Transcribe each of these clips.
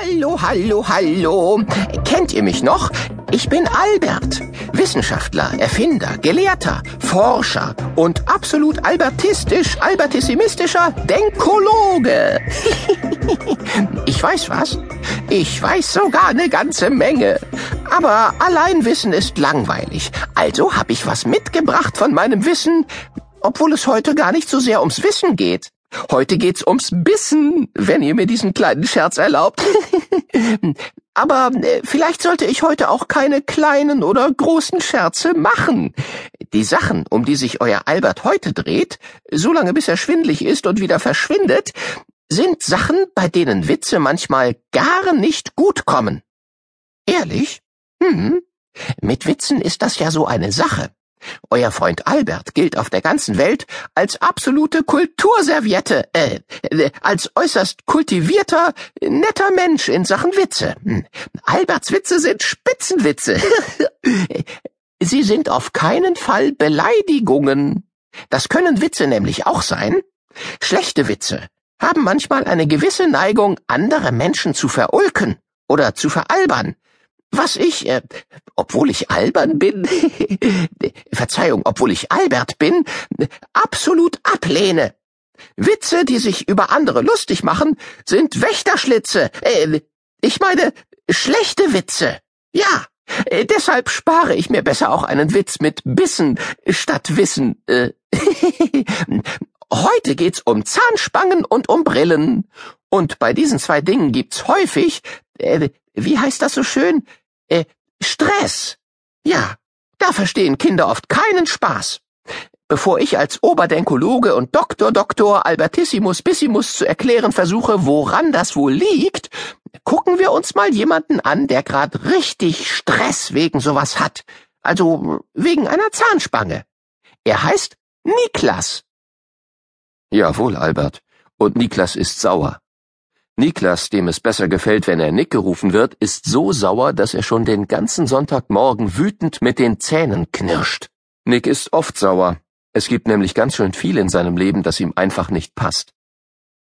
Hallo, hallo, hallo. Kennt ihr mich noch? Ich bin Albert. Wissenschaftler, Erfinder, Gelehrter, Forscher und absolut albertistisch, albertissimistischer Denkologe. ich weiß was. Ich weiß sogar eine ganze Menge. Aber allein Wissen ist langweilig. Also habe ich was mitgebracht von meinem Wissen, obwohl es heute gar nicht so sehr ums Wissen geht. Heute geht's ums Bissen, wenn ihr mir diesen kleinen Scherz erlaubt. Aber äh, vielleicht sollte ich heute auch keine kleinen oder großen Scherze machen. Die Sachen, um die sich euer Albert heute dreht, solange bis er schwindlig ist und wieder verschwindet, sind Sachen, bei denen Witze manchmal gar nicht gut kommen. Ehrlich? Hm. Mit Witzen ist das ja so eine Sache. Euer Freund Albert gilt auf der ganzen Welt als absolute Kulturserviette, äh, äh, als äußerst kultivierter, netter Mensch in Sachen Witze. Hm. Alberts Witze sind Spitzenwitze. Sie sind auf keinen Fall Beleidigungen. Das können Witze nämlich auch sein. Schlechte Witze haben manchmal eine gewisse Neigung, andere Menschen zu verulken oder zu veralbern, was ich, äh, obwohl ich albern bin, Verzeihung, obwohl ich Albert bin, absolut ablehne. Witze, die sich über andere lustig machen, sind Wächterschlitze. Äh, ich meine, schlechte Witze. Ja, äh, deshalb spare ich mir besser auch einen Witz mit Bissen statt Wissen. Äh, Heute geht's um Zahnspangen und um Brillen. Und bei diesen zwei Dingen gibt's häufig, äh, wie heißt das so schön? Äh, Stress. Ja, da verstehen Kinder oft keinen Spaß. Bevor ich als Oberdenkologe und Doktor Doktor Albertissimus Bissimus zu erklären versuche, woran das wohl liegt, gucken wir uns mal jemanden an, der grad richtig Stress wegen sowas hat. Also wegen einer Zahnspange. Er heißt Niklas. Jawohl, Albert. Und Niklas ist sauer. Niklas, dem es besser gefällt, wenn er Nick gerufen wird, ist so sauer, dass er schon den ganzen Sonntagmorgen wütend mit den Zähnen knirscht. Nick ist oft sauer. Es gibt nämlich ganz schön viel in seinem Leben, das ihm einfach nicht passt.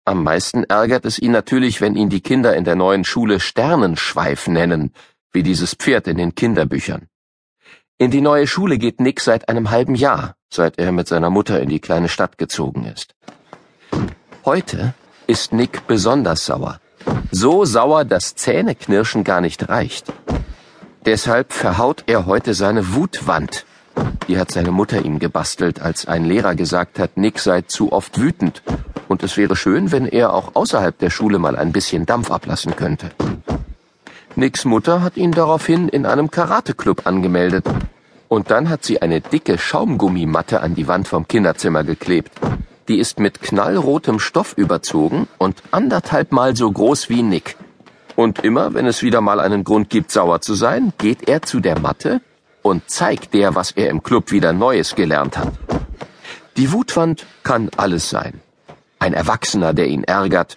Am meisten ärgert es ihn natürlich, wenn ihn die Kinder in der neuen Schule Sternenschweif nennen, wie dieses Pferd in den Kinderbüchern. In die neue Schule geht Nick seit einem halben Jahr, seit er mit seiner Mutter in die kleine Stadt gezogen ist. Heute ist Nick besonders sauer. So sauer, dass Zähneknirschen gar nicht reicht. Deshalb verhaut er heute seine Wutwand. Die hat seine Mutter ihm gebastelt, als ein Lehrer gesagt hat, Nick sei zu oft wütend und es wäre schön, wenn er auch außerhalb der Schule mal ein bisschen Dampf ablassen könnte. Nicks Mutter hat ihn daraufhin in einem Karateklub angemeldet und dann hat sie eine dicke Schaumgummimatte an die Wand vom Kinderzimmer geklebt. Die ist mit knallrotem Stoff überzogen und anderthalb Mal so groß wie Nick. Und immer, wenn es wieder mal einen Grund gibt, sauer zu sein, geht er zu der Matte und zeigt der, was er im Club wieder Neues gelernt hat. Die Wutwand kann alles sein. Ein Erwachsener, der ihn ärgert,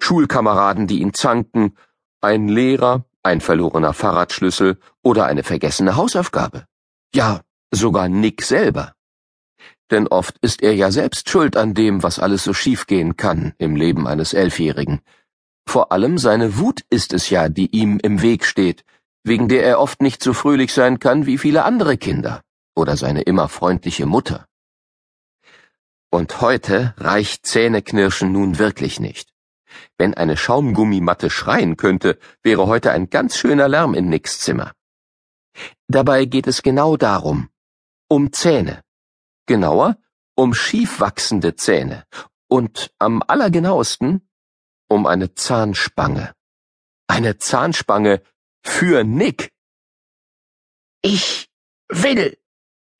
Schulkameraden, die ihn zanken, ein Lehrer, ein verlorener Fahrradschlüssel oder eine vergessene Hausaufgabe. Ja, sogar Nick selber denn oft ist er ja selbst schuld an dem, was alles so schiefgehen kann im Leben eines Elfjährigen. Vor allem seine Wut ist es ja, die ihm im Weg steht, wegen der er oft nicht so fröhlich sein kann wie viele andere Kinder oder seine immer freundliche Mutter. Und heute reicht Zähneknirschen nun wirklich nicht. Wenn eine Schaumgummimatte schreien könnte, wäre heute ein ganz schöner Lärm in Nicks Zimmer. Dabei geht es genau darum, um Zähne genauer um schief wachsende Zähne und am allergenauesten um eine Zahnspange. Eine Zahnspange für Nick. Ich will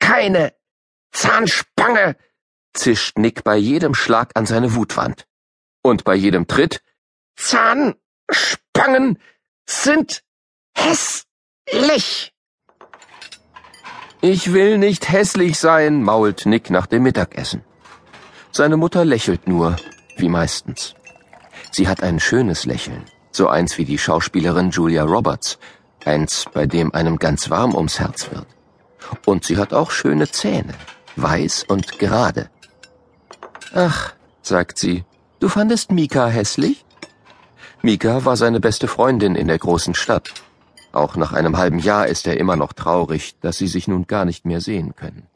keine Zahnspange, zischt Nick bei jedem Schlag an seine Wutwand. Und bei jedem Tritt Zahnspangen sind hässlich. Ich will nicht hässlich sein, mault Nick nach dem Mittagessen. Seine Mutter lächelt nur, wie meistens. Sie hat ein schönes Lächeln, so eins wie die Schauspielerin Julia Roberts, eins, bei dem einem ganz warm ums Herz wird. Und sie hat auch schöne Zähne, weiß und gerade. Ach, sagt sie, du fandest Mika hässlich? Mika war seine beste Freundin in der großen Stadt. Auch nach einem halben Jahr ist er immer noch traurig, dass sie sich nun gar nicht mehr sehen können.